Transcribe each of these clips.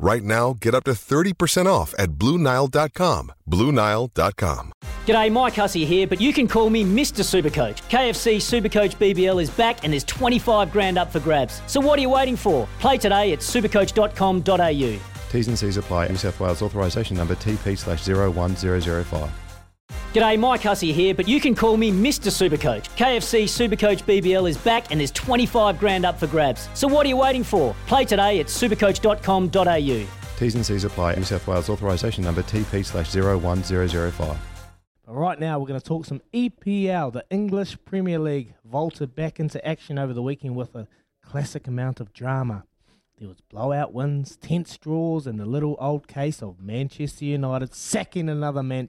Right now, get up to 30% off at BlueNile.com. BlueNile.com. G'day, Mike Hussey here, but you can call me Mr. Supercoach. KFC Supercoach BBL is back and there's 25 grand up for grabs. So what are you waiting for? Play today at supercoach.com.au. T's and C's apply. New South Wales authorisation number TP slash 01005. G'day, Mike Hussey here, but you can call me Mr. Supercoach. KFC Supercoach BBL is back and there's 25 grand up for grabs. So what are you waiting for? Play today at supercoach.com.au. T's and C's apply. New South Wales authorisation number TP slash 01005. But right now, we're going to talk some EPL. The English Premier League vaulted back into action over the weekend with a classic amount of drama. There was blowout wins, tense draws, and the little old case of Manchester United sacking another man-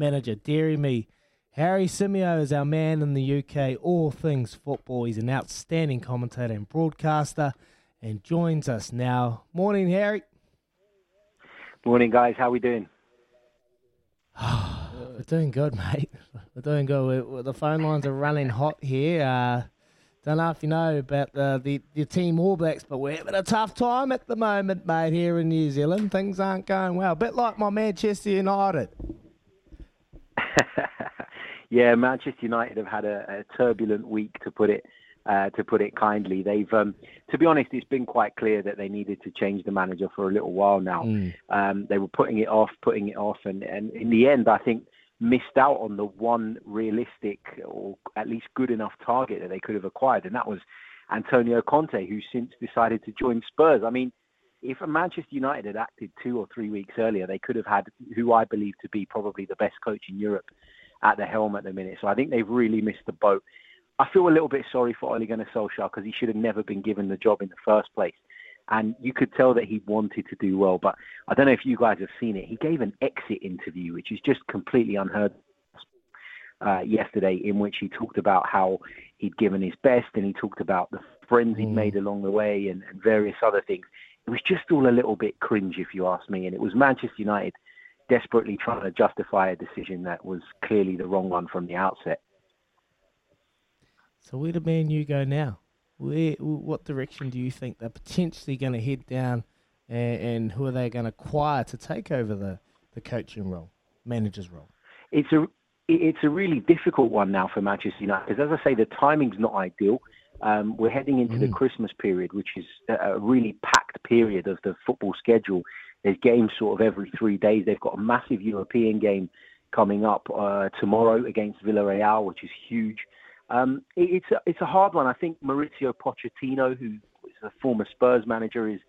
manager. Dairy me. Harry Symeou is our man in the UK, all things football. He's an outstanding commentator and broadcaster and joins us now. Morning, Harry. Morning, guys. How we doing? We're doing good, mate. We're doing good. We're, we're- the phone lines are running hot here. Uh, don't know if you know about the, the, the team All Blacks, but we're having a tough time at the moment, mate, here in New Zealand. Things aren't going well. A bit like my Manchester United. yeah, Manchester United have had a, a turbulent week, to put it uh, to put it kindly. They've, um, to be honest, it's been quite clear that they needed to change the manager for a little while now. Um, they were putting it off, putting it off, and, and in the end, I think missed out on the one realistic or at least good enough target that they could have acquired, and that was Antonio Conte, who since decided to join Spurs. I mean, if Manchester United had acted two or three weeks earlier, they could have had who I believe to be probably the best coach in Europe at the helm at the minute. So I think they've really missed the boat. I feel a little bit sorry for Ole Gunnar Solskjaer because he should have never been given the job in the first place. And you could tell that he wanted to do well. But I don't know if you guys have seen it. He gave an exit interview, which is just completely unheard of, uh, yesterday, in which he talked about how he'd given his best and he talked about the friends he'd made along the way and, and various other things. It was just all a little bit cringe, if you ask me. And it was Manchester United desperately trying to justify a decision that was clearly the wrong one from the outset. So where do Man U go now? Where, what direction do you think they're potentially going to head down, and, and who are they going to acquire to take over the, the coaching role, manager's role? it's a it's a really difficult one now for Manchester United because, as I say, the timing's not ideal. Um, we're heading into the Christmas period, which is a really packed period of the football schedule. There's games sort of every three days. They've got a massive European game coming up uh, tomorrow against Villarreal, which is huge. Um, it, it's a, it's a hard one. I think Mauricio Pochettino, who is a former Spurs manager, is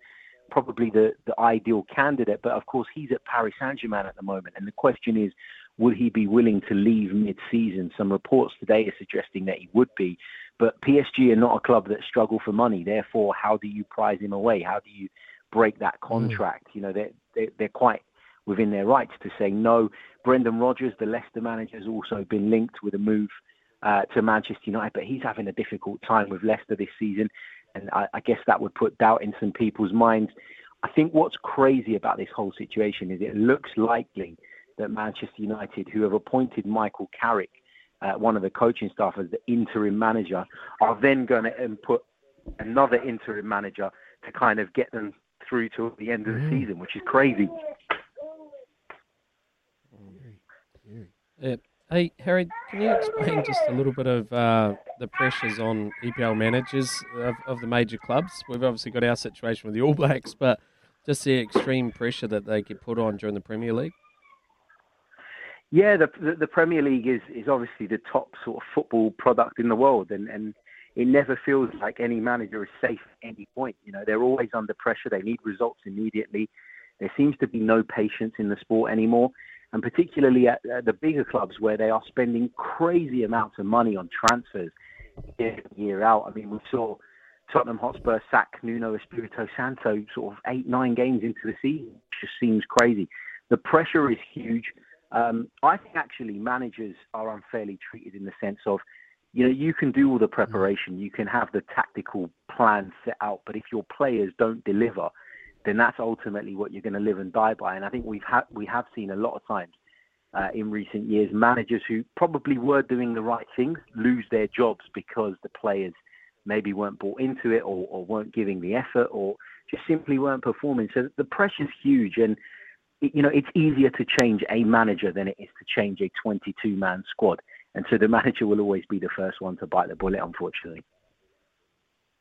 probably the, the ideal candidate. But of course, he's at Paris Saint Germain at the moment, and the question is, would he be willing to leave mid-season? Some reports today are suggesting that he would be, but PSG are not a club that struggle for money. Therefore, how do you prize him away? How do you break that contract? You know, they're, they're they're quite within their rights to say no. Brendan Rodgers, the Leicester manager, has also been linked with a move uh, to Manchester United, but he's having a difficult time with Leicester this season, and I, I guess that would put doubt in some people's minds. I think what's crazy about this whole situation is it looks likely that Manchester United, who have appointed Michael Carrick, uh, one of the coaching staff, as the interim manager, are then going to put another interim manager to kind of get them through to the end of the season, which is crazy. Yeah. Hey, Harry, can you explain just a little bit of uh, the pressures on EPL managers of, of the major clubs? We've obviously got our situation with the All Blacks, but just the extreme pressure that they get put on during the Premier League. Yeah, the, the, the Premier League is is obviously the top sort of football product in the world, and and it never feels like any manager is safe at any point. You know, they're always under pressure. They need results immediately. There seems to be no patience in the sport anymore, and particularly at, at the bigger clubs where they are spending crazy amounts of money on transfers year year out. I mean, we saw Tottenham Hotspur sack Nuno Espirito Santo sort of eight, nine games into the season. It just seems crazy. The pressure is huge. Um, I think actually managers are unfairly treated in the sense of, you know, you can do all the preparation, you can have the tactical plan set out, but if your players don't deliver, then that's ultimately what you're going to live and die by. And I think we've had we have seen a lot of times uh, in recent years managers who probably were doing the right things lose their jobs because the players maybe weren't bought into it or, or weren't giving the effort or just simply weren't performing. So the pressure's huge and you know, it's easier to change a manager than it is to change a 22 man squad. And so the manager will always be the first one to bite the bullet, unfortunately.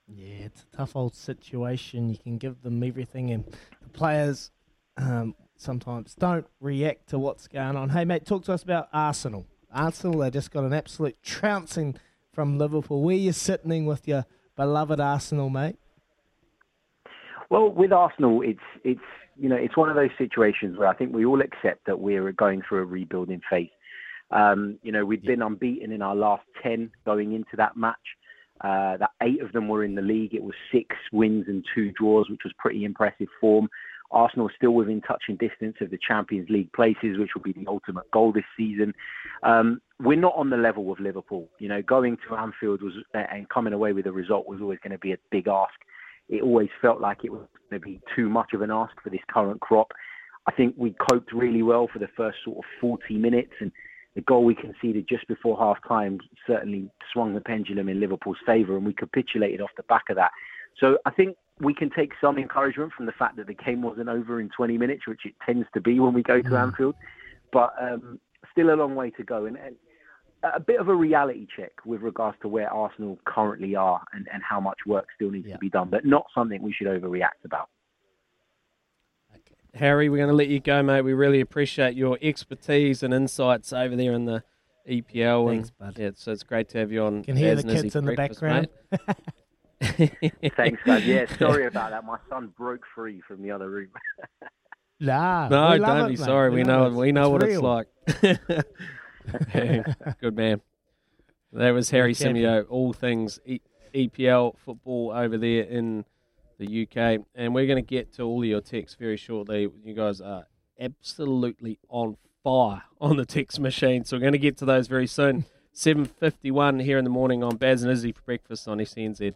Yeah, it's a tough old situation. You can give them everything, and the players um, sometimes don't react to what's going on. Hey, mate, talk to us about Arsenal. Arsenal, they just got an absolute trouncing from Liverpool. Where you sitting with your beloved Arsenal, mate? Well, with Arsenal, it's it's you know it's one of those situations where I think we all accept that we're going through a rebuilding phase. Um, you know, we've been unbeaten in our last ten going into that match. Uh, that eight of them were in the league. It was six wins and two draws, which was pretty impressive form. Arsenal still within touching distance of the Champions League places, which will be the ultimate goal this season. Um, we're not on the level of Liverpool. You know, going to Anfield was and coming away with a result was always going to be a big ask it always felt like it was going to be too much of an ask for this current crop. I think we coped really well for the first sort of 40 minutes, and the goal we conceded just before half time certainly swung the pendulum in Liverpool's favour, and we capitulated off the back of that. So I think we can take some encouragement from the fact that the game wasn't over in 20 minutes, which it tends to be when we go to mm. Anfield, but um, still a long way to go. And, and a bit of a reality check with regards to where Arsenal currently are and, and how much work still needs yeah. to be done, but not something we should overreact about. Okay. Harry, we're going to let you go, mate. We really appreciate your expertise and insights over there in the EPL. Thanks, and, bud. Yeah, so it's great to have you on. Can hear the kids in the background. Thanks, guys. Yeah, sorry about that. My son broke free from the other room. nah, no, don't it, be sorry. We, we know, we know what real. it's like. Good man. That was Harry Symeou, uh, all things e- EPL football over there in the UK. And we're going to get to all your texts very shortly. You guys are absolutely on fire on the text machine. So we're going to get to those very soon. 7.51 here in the morning on Baz and Izzy for breakfast on SENZ.